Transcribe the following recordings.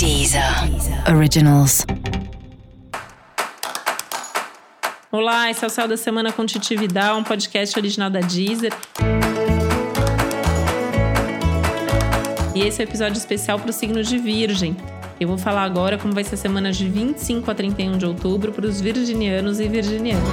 Deezer Originals. Olá, esse é o Céu da Semana com Titi Vidal, um podcast original da Deezer. E esse é o um episódio especial para o signo de Virgem. Eu vou falar agora como vai ser a semana de 25 a 31 de outubro para os virginianos e virginianas.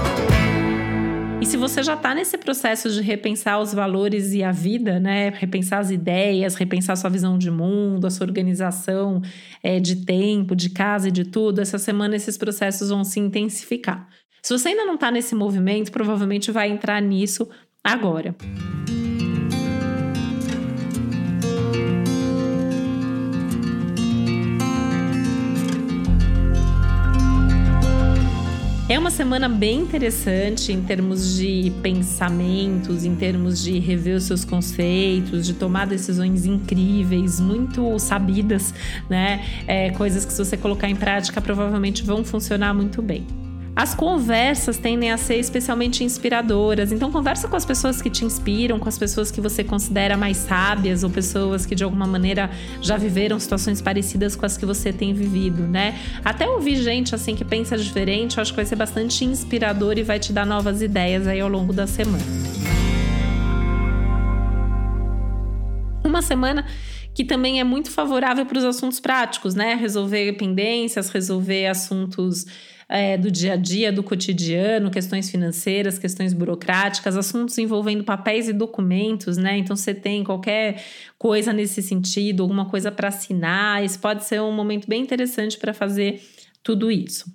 E se você já está nesse processo de repensar os valores e a vida, né? Repensar as ideias, repensar sua visão de mundo, a sua organização é, de tempo, de casa e de tudo, essa semana esses processos vão se intensificar. Se você ainda não está nesse movimento, provavelmente vai entrar nisso agora. É uma semana bem interessante em termos de pensamentos, em termos de rever os seus conceitos, de tomar decisões incríveis, muito sabidas, né? É, coisas que, se você colocar em prática, provavelmente vão funcionar muito bem. As conversas tendem a ser especialmente inspiradoras, então conversa com as pessoas que te inspiram, com as pessoas que você considera mais sábias ou pessoas que de alguma maneira já viveram situações parecidas com as que você tem vivido, né? Até ouvir gente assim que pensa diferente, eu acho que vai ser bastante inspirador e vai te dar novas ideias aí ao longo da semana. Uma semana que também é muito favorável para os assuntos práticos, né? Resolver pendências, resolver assuntos é, do dia a dia, do cotidiano, questões financeiras, questões burocráticas, assuntos envolvendo papéis e documentos, né? Então, você tem qualquer coisa nesse sentido, alguma coisa para assinar, isso pode ser um momento bem interessante para fazer tudo isso.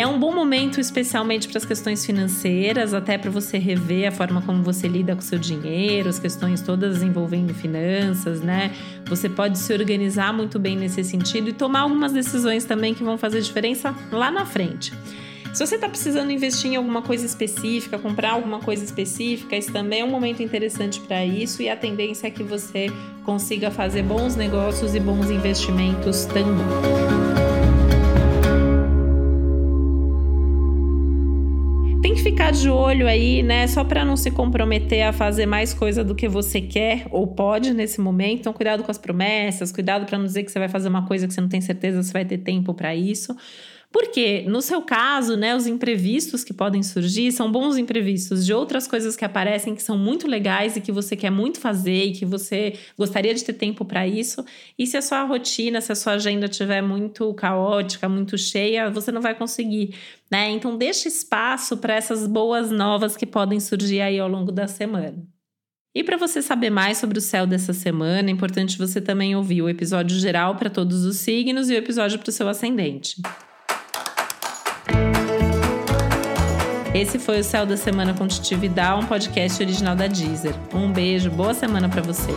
É um bom momento, especialmente para as questões financeiras, até para você rever a forma como você lida com o seu dinheiro, as questões todas envolvendo finanças, né? Você pode se organizar muito bem nesse sentido e tomar algumas decisões também que vão fazer diferença lá na frente. Se você está precisando investir em alguma coisa específica, comprar alguma coisa específica, esse também é um momento interessante para isso e a tendência é que você consiga fazer bons negócios e bons investimentos também. Que ficar de olho aí, né? Só para não se comprometer a fazer mais coisa do que você quer ou pode nesse momento. Então, cuidado com as promessas, cuidado para não dizer que você vai fazer uma coisa que você não tem certeza se vai ter tempo para isso. Porque, no seu caso, né, os imprevistos que podem surgir são bons imprevistos de outras coisas que aparecem que são muito legais e que você quer muito fazer e que você gostaria de ter tempo para isso. E se a sua rotina, se a sua agenda estiver muito caótica, muito cheia, você não vai conseguir, né? Então, deixe espaço para essas boas novas que podem surgir aí ao longo da semana. E para você saber mais sobre o céu dessa semana, é importante você também ouvir o episódio geral para todos os signos e o episódio para o seu ascendente. Esse foi o Céu da Semana com Titi Vidal, um podcast original da Deezer. Um beijo, boa semana para você.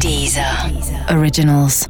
Deezer. Deezer. Originals.